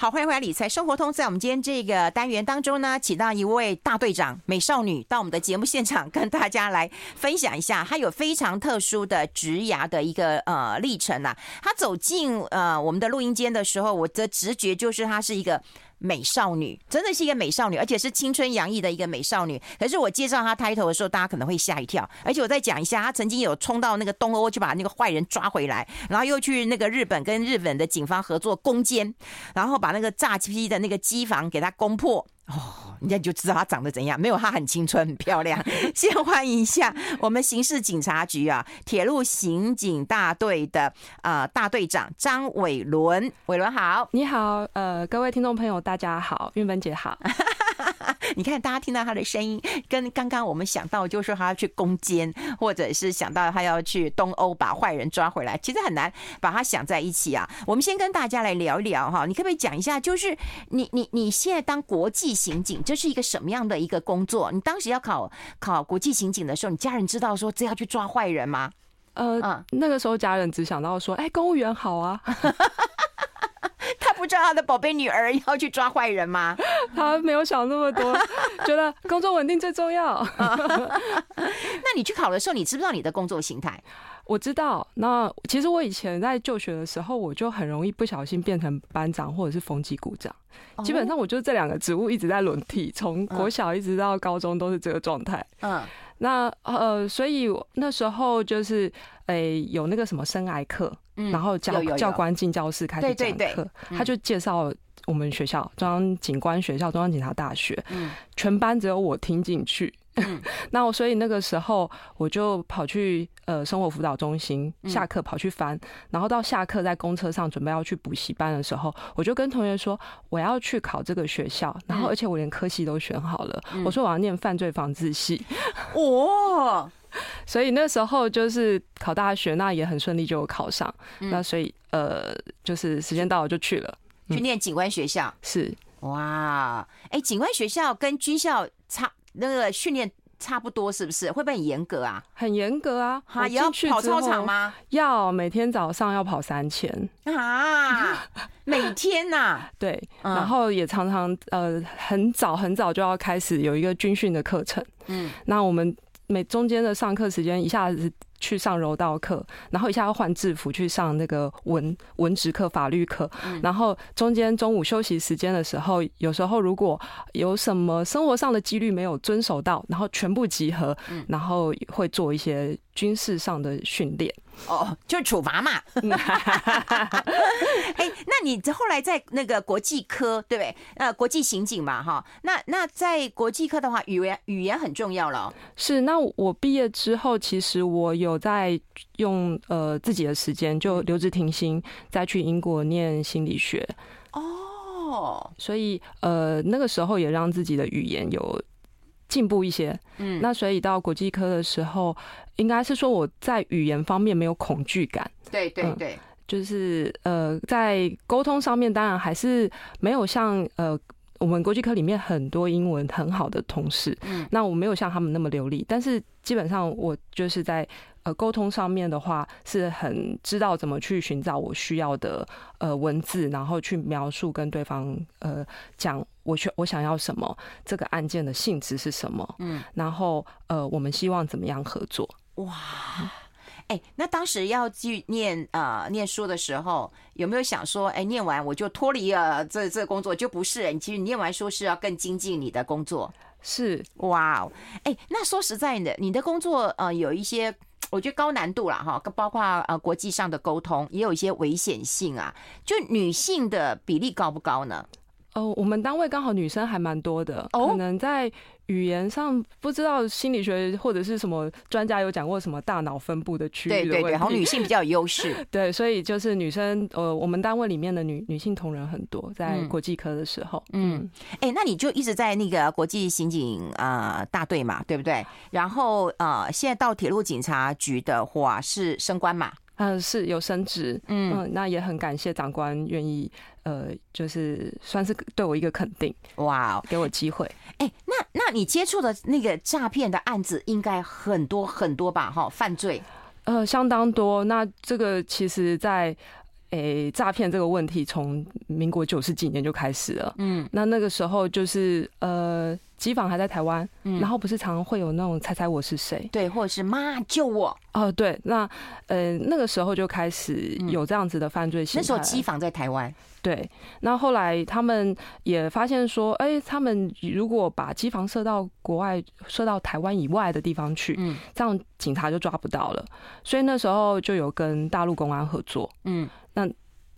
好，欢迎回来理财生活通。在我们今天这个单元当中呢，请到一位大队长美少女到我们的节目现场，跟大家来分享一下，她有非常特殊的职涯的一个呃历程呐、她走进呃我们的录音间的时候，我的直觉就是她是一个。美少女真的是一个美少女，而且是青春洋溢的一个美少女。可是我介绍她 title 的时候，大家可能会吓一跳。而且我再讲一下，她曾经有冲到那个东欧去把那个坏人抓回来，然后又去那个日本跟日本的警方合作攻坚，然后把那个炸机的那个机房给他攻破。哦，人家就知道她长得怎样，没有她很青春很漂亮。先欢迎一下我们刑事警察局啊，铁路刑警大队的呃大队长张伟伦，伟伦好，你好，呃，各位听众朋友大家好，韵文姐好。你看，大家听到他的声音，跟刚刚我们想到，就是说他要去攻坚，或者是想到他要去东欧把坏人抓回来，其实很难把他想在一起啊。我们先跟大家来聊一聊哈，你可不可以讲一下，就是你你你现在当国际刑警，这是一个什么样的一个工作？你当时要考考国际刑警的时候，你家人知道说这要去抓坏人吗？呃，嗯，那个时候家人只想到说，哎，公务员好啊。他不知道他的宝贝女儿要去抓坏人吗？他没有想那么多，觉得工作稳定最重要。那你去考的时候，你知不知道你的工作形态？我知道。那其实我以前在就学的时候，我就很容易不小心变成班长或者是风纪股长。基本上我就这两个职务一直在轮替，从国小一直到高中都是这个状态。嗯。那呃，所以那时候就是诶、欸，有那个什么生癌课，然后教教官进教室开始讲课，他就介绍我们学校中央警官学校中央警察大学，全班只有我听进去。嗯，那我所以那个时候我就跑去呃生活辅导中心，下课跑去翻，然后到下课在公车上准备要去补习班的时候，我就跟同学说我要去考这个学校，然后而且我连科系都选好了，我说我要念犯罪防治系。哇，所以那时候就是考大学，那也很顺利就考上。那所以呃就是时间到了就去了，去念警官学校。是哇，哎，警官学校跟军校差。那个训练差不多是不是？会不会很严格啊？很严格啊！哈，也要跑操场吗？要，每天早上要跑三千啊！每天呐、啊？对，然后也常常呃很早很早就要开始有一个军训的课程。嗯，那我们每中间的上课时间一下子。去上柔道课，然后一下要换制服去上那个文文职课、法律课，然后中间中午休息时间的时候，有时候如果有什么生活上的纪律没有遵守到，然后全部集合，然后会做一些军事上的训练。哦，就处罚嘛。哎，那你后来在那个国际科，对不对？呃，国际刑警嘛，哈。那那在国际科的话，语言语言很重要了。是，那我毕业之后，其实我有在用呃自己的时间，就留职停薪，再去英国念心理学。哦，所以呃那个时候也让自己的语言有。进步一些，嗯，那所以到国际科的时候，应该是说我在语言方面没有恐惧感，对对对，嗯，就是呃，在沟通上面当然还是没有像呃我们国际科里面很多英文很好的同事，嗯，那我没有像他们那么流利，但是基本上我就是在。呃，沟通上面的话是很知道怎么去寻找我需要的呃文字，然后去描述跟对方呃讲我需我想要什么，这个案件的性质是什么，嗯，然后呃我们希望怎么样合作？哇，哎、欸，那当时要去念呃念书的时候，有没有想说，哎、欸，念完我就脱离了这这工作就不是？你其实你念完书是要更精进你的工作，是哇哦，哎、欸，那说实在的，你的工作呃有一些。我觉得高难度了哈，包括呃国际上的沟通，也有一些危险性啊。就女性的比例高不高呢？哦，我们单位刚好女生还蛮多的，可能在。语言上不知道心理学或者是什么专家有讲过什么大脑分布的区域。对对对，好，女性比较有优势。对，所以就是女生，呃，我们单位里面的女女性同仁很多，在国际科的时候。嗯，哎、欸，那你就一直在那个国际刑警啊、呃、大队嘛，对不对？然后呃，现在到铁路警察局的话是升官嘛？嗯，是有升职。嗯，那也很感谢长官愿意。呃，就是算是对我一个肯定，哇，给我机会。哎、欸，那那你接触的那个诈骗的案子应该很多很多吧？哈，犯罪，呃，相当多。那这个其实，在诶，诈骗这个问题从民国九十几年就开始了。嗯，那那个时候就是呃，机房还在台湾，嗯，然后不是常常会有那种猜猜我是谁，对，或者是妈救我。哦，对，那呃那个时候就开始有这样子的犯罪。那时候机房在台湾，对，那后来他们也发现说，哎，他们如果把机房设到国外，设到台湾以外的地方去，嗯，这样警察就抓不到了，所以那时候就有跟大陆公安合作，嗯。那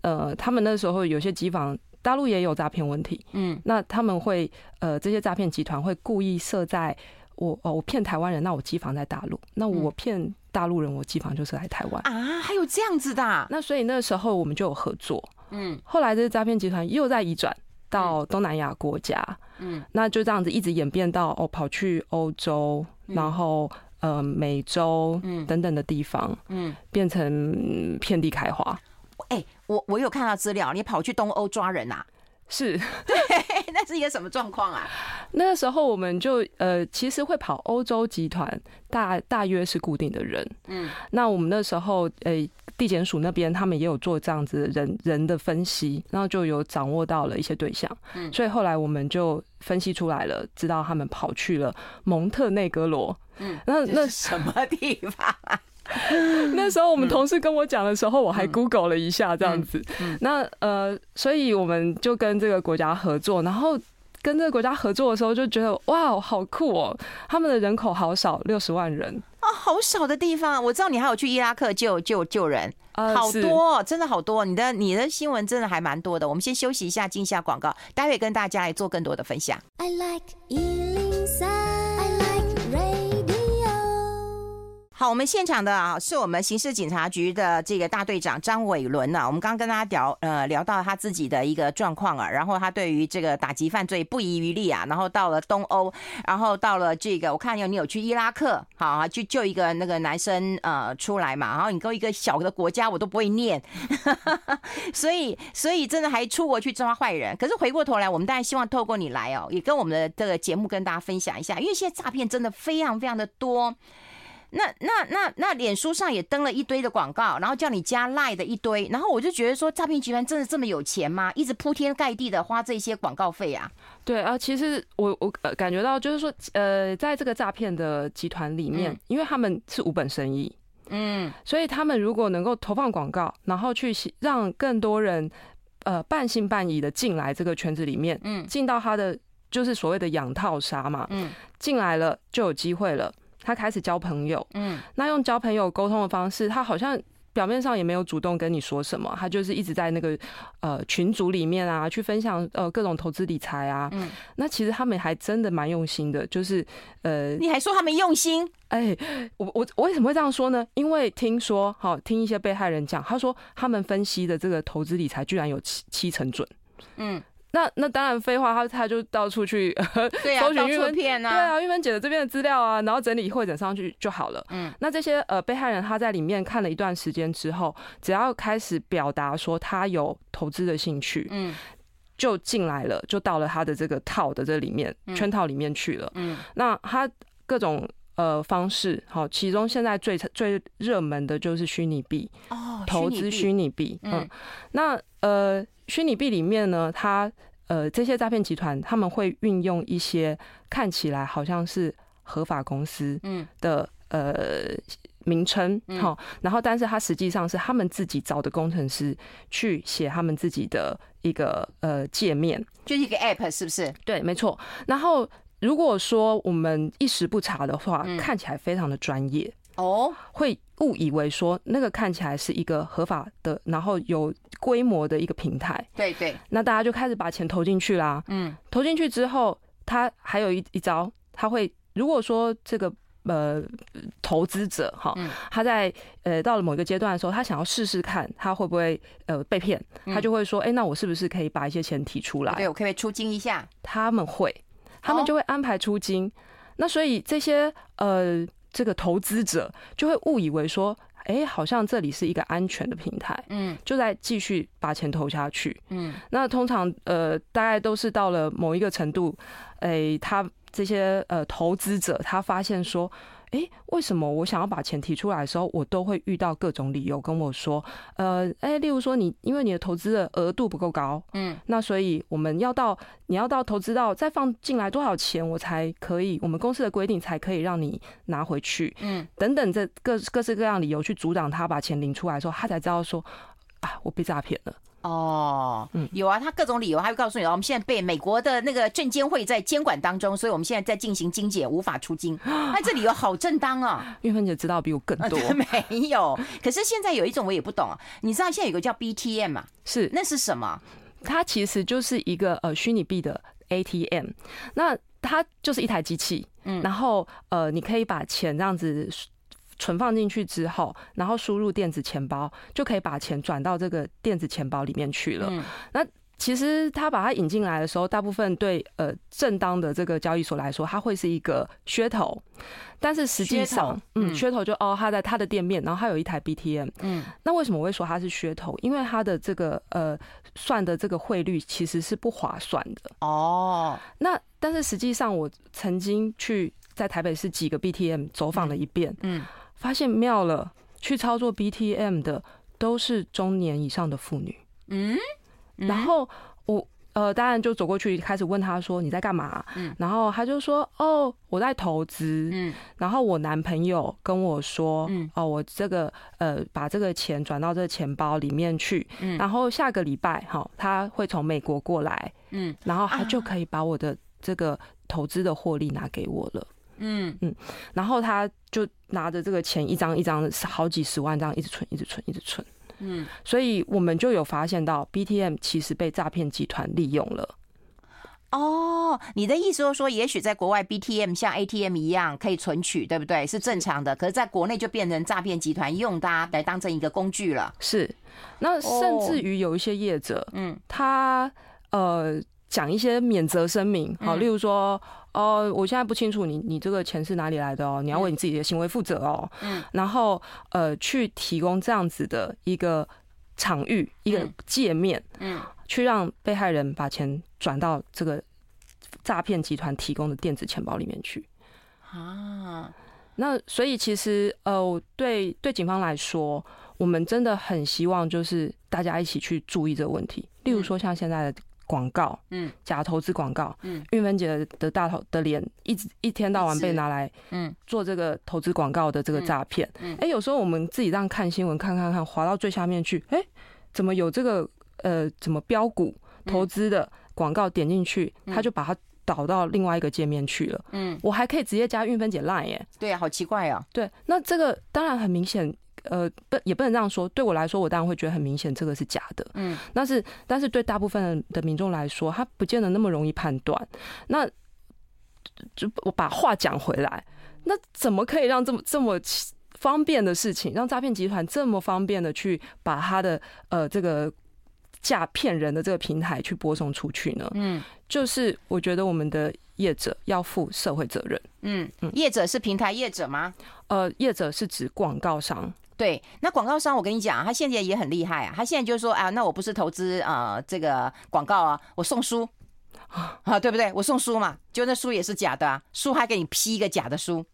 呃，他们那时候有些机房，大陆也有诈骗问题，嗯，那他们会呃，这些诈骗集团会故意设在我哦，我骗台湾人，那我机房在大陆，那我骗大陆人，我机房就是在台湾。啊，还有这样子的，那所以那时候我们就有合作，嗯，后来这些诈骗集团又在移转到东南亚国家，嗯，那就这样子一直演变到哦，跑去欧洲，然后呃，美洲嗯。等等的地方，嗯，变成遍地开花。哎、欸，我我有看到资料，你跑去东欧抓人啊？是，对，那是一个什么状况啊？那个时候我们就呃，其实会跑欧洲集团，大大约是固定的人。嗯，那我们那时候呃，地检署那边他们也有做这样子人人的分析，然后就有掌握到了一些对象。嗯，所以后来我们就分析出来了，知道他们跑去了蒙特内哥罗。嗯，那那什么地方啊？那时候我们同事跟我讲的时候，我还 Google 了一下这样子。那呃，所以我们就跟这个国家合作，然后跟这个国家合作的时候，就觉得哇，好酷哦！他们的人口好少，六十万人啊，好少的地方。我知道你还有去伊拉克救救救人，好多，真的好多。你的你的新闻真的还蛮多的。我们先休息一下，进一下广告，待会跟大家来做更多的分享。I like 好，我们现场的啊，是我们刑事警察局的这个大队长张伟伦呐。我们刚跟他聊，呃，聊到他自己的一个状况啊，然后他对于这个打击犯罪不遗余力啊，然后到了东欧，然后到了这个，我看有你有去伊拉克，好啊，去救一个那个男生呃出来嘛，然后你跟一个小的国家我都不会念，所以所以真的还出国去抓坏人。可是回过头来，我们当然希望透过你来哦，也跟我们的这个节目跟大家分享一下，因为现在诈骗真的非常非常的多。那那那那脸书上也登了一堆的广告，然后叫你加 Line 的一堆，然后我就觉得说，诈骗集团真的这么有钱吗？一直铺天盖地的花这些广告费啊？对啊，其实我我感觉到就是说，呃，在这个诈骗的集团里面，因为他们是无本生意，嗯，所以他们如果能够投放广告，然后去让更多人呃半信半疑的进来这个圈子里面，嗯，进到他的就是所谓的养套杀嘛，嗯，进来了就有机会了。他开始交朋友，嗯，那用交朋友沟通的方式，他好像表面上也没有主动跟你说什么，他就是一直在那个呃群组里面啊，去分享呃各种投资理财啊，嗯，那其实他们还真的蛮用心的，就是呃，你还说他们用心？哎，我我我为什么会这样说呢？因为听说，好听一些被害人讲，他说他们分析的这个投资理财居然有七七成准，嗯。那那当然废话，他他就到处去对啊，搜寻玉芬片啊，对啊，玉芬姐的这边的资料啊，然后整理汇整上去就好了。嗯，那这些呃被害人他在里面看了一段时间之后，只要开始表达说他有投资的兴趣，嗯，就进来了，就到了他的这个套的这里面圈套里面去了。嗯，那他各种呃方式，好，其中现在最最热门的就是虚拟币哦，投资虚拟币。嗯，那呃。虚拟币里面呢，它呃这些诈骗集团他们会运用一些看起来好像是合法公司的呃名称，好，然后但是它实际上是他们自己找的工程师去写他们自己的一个呃界面，就是一个 app 是不是？对，没错。然后如果说我们一时不查的话，看起来非常的专业。哦，会误以为说那个看起来是一个合法的，然后有规模的一个平台。对对，那大家就开始把钱投进去啦。嗯，投进去之后，他还有一一招，他会如果说这个呃投资者哈，他在呃到了某一个阶段的时候，他想要试试看他会不会呃被骗，他就会说，哎，那我是不是可以把一些钱提出来？对，我可以出金一下。他们会，他们就会安排出金。那所以这些呃。这个投资者就会误以为说，哎，好像这里是一个安全的平台，嗯，就在继续把钱投下去，嗯，那通常呃，大概都是到了某一个程度，哎，他这些呃投资者他发现说，哎、欸，为什么我想要把钱提出来的时候，我都会遇到各种理由跟我说，呃，哎、欸，例如说你因为你的投资的额度不够高，嗯，那所以我们要到你要到投资到再放进来多少钱，我才可以，我们公司的规定才可以让你拿回去，嗯，等等这各各式各样理由去阻挡他把钱领出来的时候，他才知道说，啊，我被诈骗了。哦，嗯，有啊，他各种理由，他会告诉你，我们现在被美国的那个证监会在监管当中，所以我们现在在进行精简，无法出金。那这理由好正当啊！玉芬姐知道比我更多，啊、没有。可是现在有一种我也不懂啊，你知道现在有个叫 BTM 嘛？是，那是什么？它其实就是一个呃虚拟币的 ATM，那它就是一台机器，嗯，然后呃你可以把钱这样子。存放进去之后，然后输入电子钱包，就可以把钱转到这个电子钱包里面去了。嗯、那其实他把它引进来的时候，大部分对呃正当的这个交易所来说，它会是一个噱头。但是实际上，嗯，噱头就哦，他在他的店面，然后他有一台 BTM。嗯，那为什么我会说它是噱头？因为它的这个呃算的这个汇率其实是不划算的。哦，那但是实际上，我曾经去在台北市几个 BTM 走访了一遍。嗯。嗯发现妙了，去操作 BTM 的都是中年以上的妇女。嗯，然后我呃，当然就走过去开始问他说：“你在干嘛？”嗯，然后他就说：“哦，我在投资。”嗯，然后我男朋友跟我说：“嗯，哦，我这个呃，把这个钱转到这个钱包里面去。嗯，然后下个礼拜哈，他会从美国过来。嗯，然后他就可以把我的这个投资的获利拿给我了。”嗯嗯，然后他就拿着这个钱一张一张好几十万这样一直存一直存一直存，嗯，所以我们就有发现到 BTM 其实被诈骗集团利用了。哦，你的意思就是说，也许在国外 BTM 像 ATM 一样可以存取，对不对？是正常的，可是在国内就变成诈骗集团用它来当成一个工具了。是，那甚至于有一些业者，嗯，他呃讲一些免责声明，好，例如说。哦，我现在不清楚你你这个钱是哪里来的哦，你要为你自己的行为负责哦。嗯，然后呃，去提供这样子的一个场域，一个界面，嗯，去让被害人把钱转到这个诈骗集团提供的电子钱包里面去。啊，那所以其实呃，对对警方来说，我们真的很希望就是大家一起去注意这个问题，例如说像现在的。广告，嗯，假投资广告，嗯，韵芬姐的大头的脸一直一天到晚被拿来，嗯，做这个投资广告的这个诈骗，嗯，哎，有时候我们自己这样看新闻，看看看，滑到最下面去，哎，怎么有这个呃，怎么标股投资的广告点进去，他就把它导到另外一个界面去了，嗯，我还可以直接加运分姐 Line 耶，对啊，好奇怪啊，对，那这个当然很明显。呃，不，也不能这样说。对我来说，我当然会觉得很明显，这个是假的。嗯，但是，但是对大部分的民众来说，他不见得那么容易判断。那就我把话讲回来，那怎么可以让这么这么方便的事情，让诈骗集团这么方便的去把他的呃这个诈骗人的这个平台去播送出去呢？嗯，就是我觉得我们的业者要负社会责任。嗯嗯，业者是平台业者吗？呃，业者是指广告商。对，那广告商我跟你讲，他现在也很厉害啊。他现在就是说啊，那我不是投资啊、呃，这个广告啊，我送书 啊，对不对？我送书嘛，就那书也是假的啊，书还给你 P 一个假的书。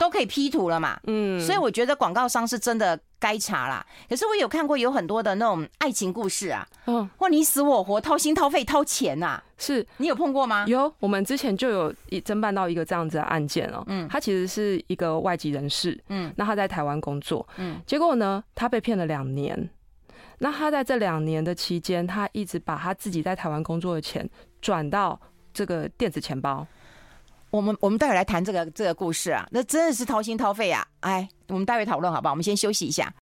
都可以 P 图了嘛？嗯，所以我觉得广告商是真的该查啦。可是我有看过有很多的那种爱情故事啊，嗯，或你死我活，掏心掏肺掏钱呐。是你有碰过吗？有，我们之前就有一侦办到一个这样子的案件哦。嗯，他其实是一个外籍人士，嗯，那他在台湾工作，嗯，结果呢，他被骗了两年。那他在这两年的期间，他一直把他自己在台湾工作的钱转到这个电子钱包。我们我们待会来谈这个这个故事啊，那真的是掏心掏肺啊！哎，我们待会讨论好不好？我们先休息一下。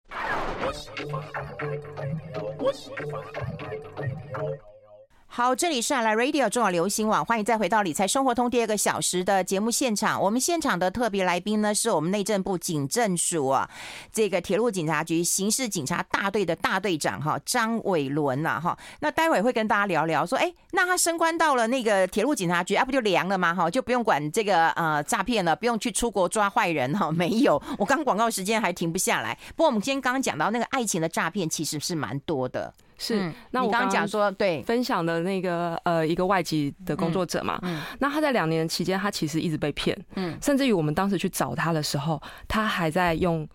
好，这里是阿来 Radio 中广流行网，欢迎再回到理财生活通第二个小时的节目现场。我们现场的特别来宾呢，是我们内政部警政署啊，这个铁路警察局刑事警察大队的大队长哈张伟伦呐哈。那待会会跟大家聊聊说，哎，那他升官到了那个铁路警察局啊，不就凉了吗？哈，就不用管这个呃诈骗了，不用去出国抓坏人哈。没有，我刚广告时间还停不下来。不过我们今天刚刚讲到那个爱情的诈骗，其实是蛮多的。是。嗯、那我刚刚讲说，对，分享的那个呃一个外籍的工作者嘛，嗯，嗯那他在两年期间，他其实一直被骗，嗯，甚至于我们当时去找他的时候，他还在用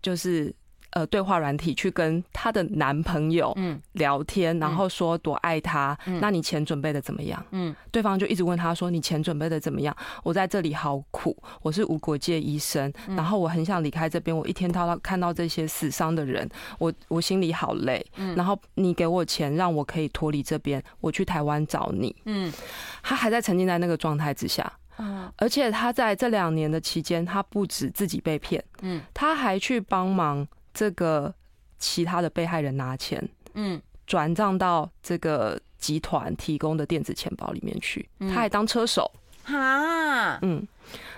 就是。呃，对话软体去跟她的男朋友聊天，嗯、然后说多爱他。嗯、那你钱准备的怎么样？嗯，对方就一直问他说：“你钱准备的怎么样？”我在这里好苦，我是无国界医生，嗯、然后我很想离开这边。我一天到看到这些死伤的人，我我心里好累。嗯，然后你给我钱，让我可以脱离这边，我去台湾找你。嗯，她还在沉浸在那个状态之下。嗯，而且他在这两年的期间，他不止自己被骗，嗯，他还去帮忙。这个其他的被害人拿钱，嗯，转账到这个集团提供的电子钱包里面去，他还当车手，哈，嗯，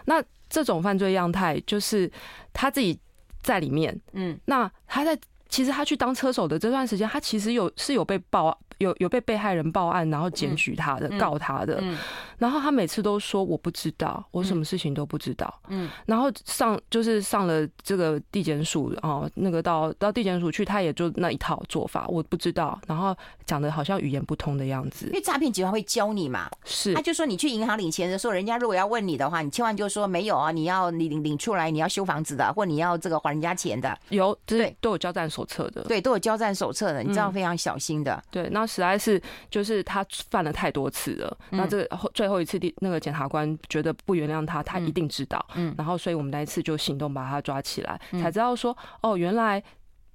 那这种犯罪样态就是他自己在里面，嗯，那他在其实他去当车手的这段时间，他其实有是有被报。有有被被害人报案，然后检举他的，嗯、告他的，嗯、然后他每次都说我不知道，我什么事情都不知道，嗯，然后上就是上了这个地检署哦，那个到到地检署去，他也就那一套做法，我不知道，然后讲的好像语言不通的样子，因为诈骗集团会教你嘛，是，他就说你去银行领钱的时候，人家如果要问你的话，你千万就说没有啊，你要你领领出来，你要修房子的，或你要这个还人家钱的，有对都有交战手册的，对，都有交战手册的，你知道非常小心的，嗯、对，那。实在是，就是他犯了太多次了。那这个后最后一次，第那个检察官觉得不原谅他，他一定知道。嗯，然后所以我们那一次就行动把他抓起来，才知道说，哦，原来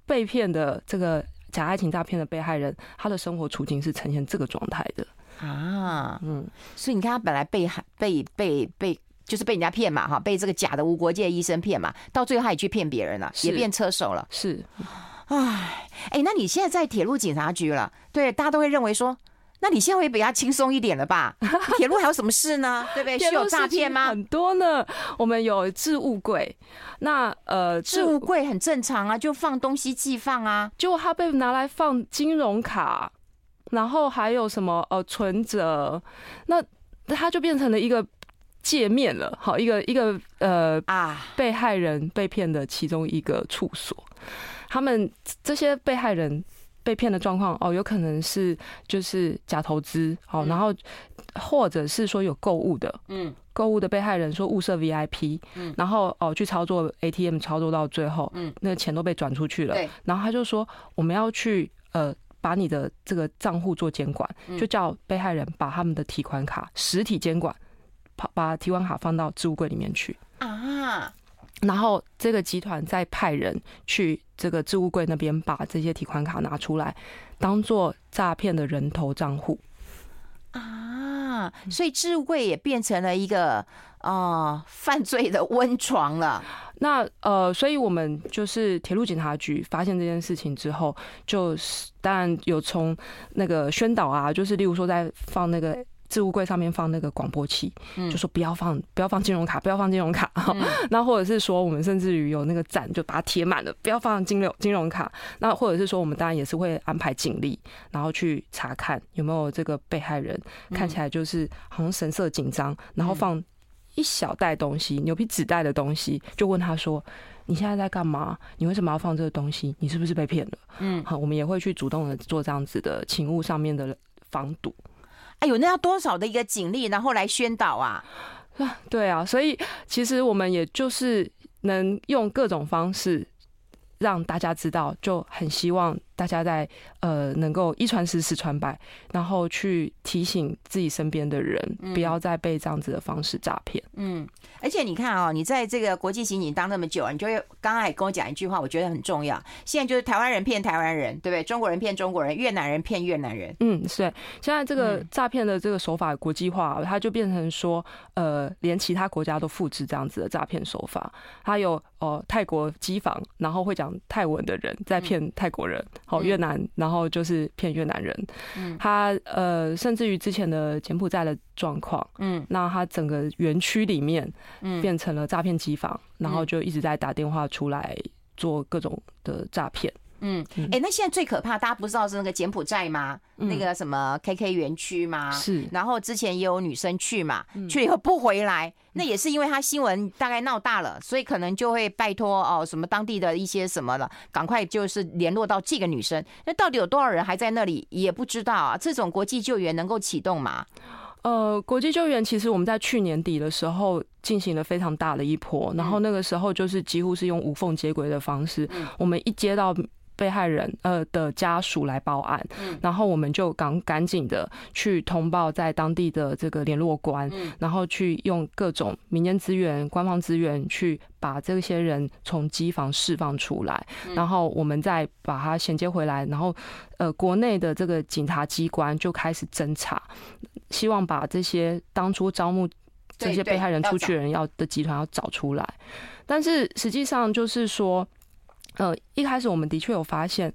被骗的这个假爱情诈骗的被害人，他的生活处境是呈现这个状态的啊。嗯，所以你看，他本来被害被被被就是被人家骗嘛，哈，被这个假的无国界医生骗嘛，到最后他也去骗别人了，也变车手了，是。哎，哎，那你现在在铁路警察局了？对，大家都会认为说，那你现在会比较轻松一点了吧？铁路还有什么事呢？对不对？是有诈骗吗？很多呢。我们有置物柜，那呃，置物柜很正常啊，就放东西寄放啊。就它被拿来放金融卡，然后还有什么呃存折，那它就变成了一个界面了。好，一个一个呃啊，被害人被骗的其中一个处所。他们这些被害人被骗的状况哦，有可能是就是假投资哦，然后或者是说有购物的，嗯，购物的被害人说物色 VIP，嗯，然后哦去操作 ATM 操作到最后，嗯，那个钱都被转出去了，对，然后他就说我们要去呃把你的这个账户做监管，就叫被害人把他们的提款卡实体监管，把把提款卡放到置物柜里面去。啊。然后这个集团再派人去这个置物柜那边把这些提款卡拿出来，当做诈骗的人头账户啊！所以置物柜也变成了一个啊、呃、犯罪的温床了。那呃，所以我们就是铁路警察局发现这件事情之后，就是当然有从那个宣导啊，就是例如说在放那个。置物柜上面放那个广播器，就说不要放，不要放金融卡，不要放金融卡。那或者是说，我们甚至于有那个站，就把它贴满了，不要放金融金融卡。那或者是说，我们当然也是会安排警力，然后去查看有没有这个被害人看起来就是好像神色紧张，然后放一小袋东西，牛皮纸袋的东西，就问他说：“你现在在干嘛？你为什么要放这个东西？你是不是被骗了？”嗯，好，我们也会去主动的做这样子的情物上面的防堵。哎呦，那要多少的一个警力，然后来宣导啊？啊，对啊，所以其实我们也就是能用各种方式让大家知道，就很希望。大家在呃能够一传十十传百，然后去提醒自己身边的人，不要再被这样子的方式诈骗。嗯，而且你看啊、哦，你在这个国际刑警当那么久，你就会刚刚也跟我讲一句话，我觉得很重要。现在就是台湾人骗台湾人，对不对？中国人骗中国人，越南人骗越南人。嗯，是。现在这个诈骗的这个手法国际化，它就变成说，呃，连其他国家都复制这样子的诈骗手法。它有哦、呃，泰国机房，然后会讲泰文的人在骗泰国人。好，越南，然后就是骗越南人。嗯，他呃，甚至于之前的柬埔寨的状况，嗯，那他整个园区里面，嗯，变成了诈骗机房，然后就一直在打电话出来做各种的诈骗。嗯，哎、欸，那现在最可怕，大家不知道是那个柬埔寨吗？嗯、那个什么 KK 园区吗？是。然后之前也有女生去嘛，去了以后不回来，那也是因为他新闻大概闹大了，所以可能就会拜托哦什么当地的一些什么了，赶快就是联络到这个女生。那到底有多少人还在那里也不知道啊？这种国际救援能够启动吗？呃，国际救援其实我们在去年底的时候进行了非常大的一波，然后那个时候就是几乎是用无缝接轨的方式，我们一接到被害人呃的家属来报案，然后我们就赶赶紧的去通报在当地的这个联络官，然后去用各种民间资源、官方资源去把这些人从机房释放出来，然后我们再把他衔接回来，然后呃国内的这个警察机关就开始侦查。希望把这些当初招募这些被害人出去的人要的集团要找出来，但是实际上就是说，呃，一开始我们的确有发现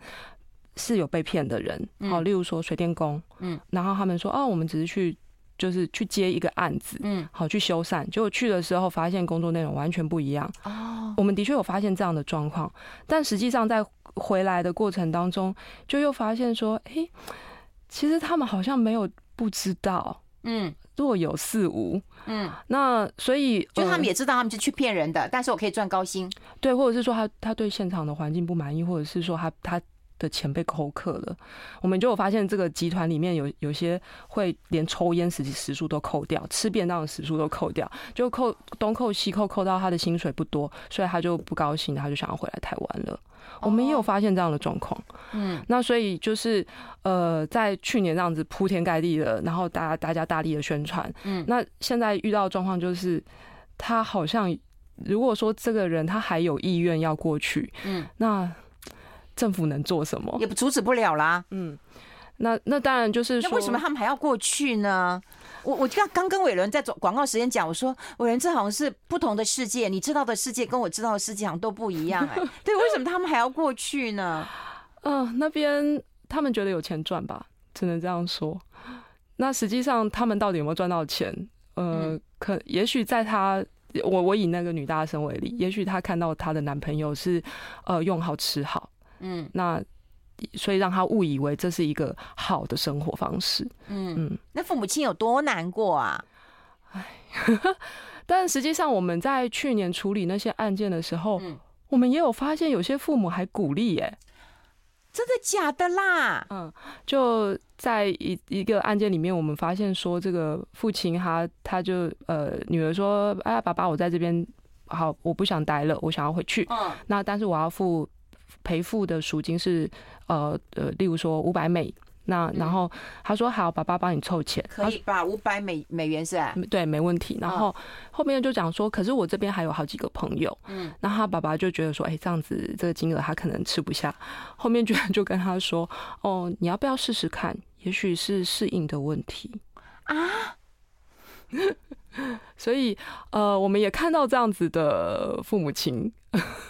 是有被骗的人，好，例如说水电工，嗯，然后他们说，哦，我们只是去就是去接一个案子，嗯，好去修缮，结果去的时候发现工作内容完全不一样，哦，我们的确有发现这样的状况，但实际上在回来的过程当中，就又发现说，哎，其实他们好像没有。不知道，嗯，若有似无，嗯，那所以就他们也知道他们是去骗人的，呃，但是我可以赚高薪，对，或者是说他他对现场的环境不满意，或者是说他他的钱被扣客了，我们就有发现这个集团里面有有些会连抽烟时时数都扣掉，吃便当的时数都扣掉，就扣东扣西扣，扣到他的薪水不多，所以他就不高兴，他就想要回来台湾了。我们也有发现这样的状况，嗯，那所以就是呃，在去年这样子铺天盖地的，然后大家大家大力的宣传，嗯，那现在遇到的状况就是，他好像如果说这个人他还有意愿要过去，嗯，那政府能做什么？也阻止不了啦，嗯，那那当然就是说，那为什么他们还要过去呢？我我刚刚跟伟伦在广告时间讲，我说伟伦这好像是不同的世界，你知道的世界跟我知道的世界好像都不一样哎、欸。对，为什么他们还要过去呢？嗯、呃，那边他们觉得有钱赚吧，只能这样说。那实际上他们到底有没有赚到钱？呃，可也许在他我我以那个女大生为例，也许她看到她的男朋友是呃用好吃好，嗯，那。所以让他误以为这是一个好的生活方式。嗯嗯，那父母亲有多难过啊？哎，但实际上我们在去年处理那些案件的时候，嗯，我们也有发现有些父母还鼓励耶。真的假的啦？嗯，就在一一个案件里面，我们发现说，这个父亲他他就呃，女儿说，哎，爸爸，我在这边好，我不想待了，我想要回去。嗯，那但是我要付。赔付的赎金是呃呃，例如说五百美，那然后他说好，爸爸帮你凑钱，可以吧？五百美美元是吧？对，没问题。然后后面就讲说，可是我这边还有好几个朋友，嗯，那他爸爸就觉得说，哎，这样子这个金额他可能吃不下，后面居然就跟他说，哦，你要不要试试看？也许是适应的问题啊。所以呃，我们也看到这样子的父母亲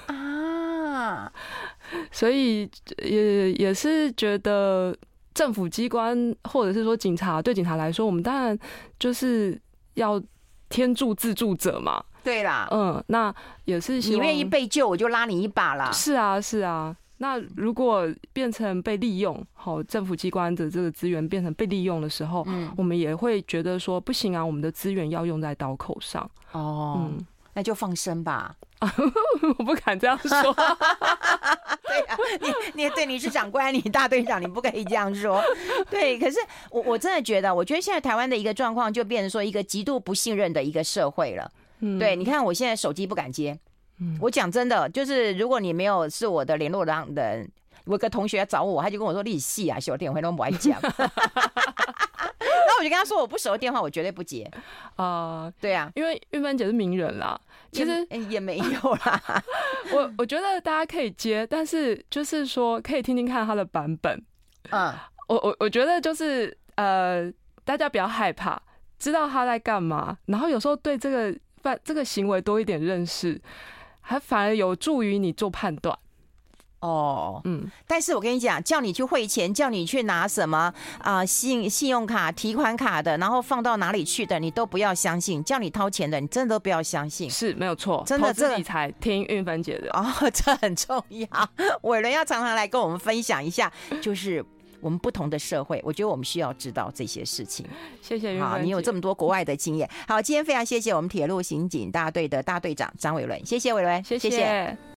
啊。所以也也是觉得政府机关或者是说警察，对警察来说，我们当然就是要天助自助者嘛。对啦，嗯，那也是你愿意被救，我就拉你一把啦。是啊，是啊。那如果变成被利用，好，政府机关的这个资源变成被利用的时候，嗯，我们也会觉得说不行啊，我们的资源要用在刀口上。哦，嗯，那就放生吧。我不敢这样说。对啊，你你对你是长官，你大队长，你不可以这样说。对，可是我我真的觉得，我觉得现在台湾的一个状况就变成说一个极度不信任的一个社会了。嗯，对，你看我现在手机不敢接。嗯，我讲真的，就是如果你没有是我的联络的人，我个同学找我，他就跟我说：“你细啊，小电话都不爱讲。”然后我就跟他说：“我不熟的电话，我绝对不接。”啊，对啊，因为玉芬姐是名人啦。其实也，也没有啦，我我觉得大家可以接，但是就是说可以听听看他的版本。嗯，我我我觉得就是呃，大家不要害怕，知道他在干嘛，然后有时候对这个犯这个行为多一点认识，还反而有助于你做判断。哦，嗯，但是我跟你讲，叫你去汇钱，叫你去拿什么啊、呃、信信用卡、提款卡的，然后放到哪里去的，你都不要相信。叫你掏钱的，你真的都不要相信。是没有错，真的这理财听运芬姐的哦，这很重要。伟伦要常常来跟我们分享一下，就是我们不同的社会，我觉得我们需要知道这些事情。谢谢韵你有这么多国外的经验。好，今天非常谢谢我们铁路刑警大队的大队长张伟伦，谢谢伟伦，谢谢。谢谢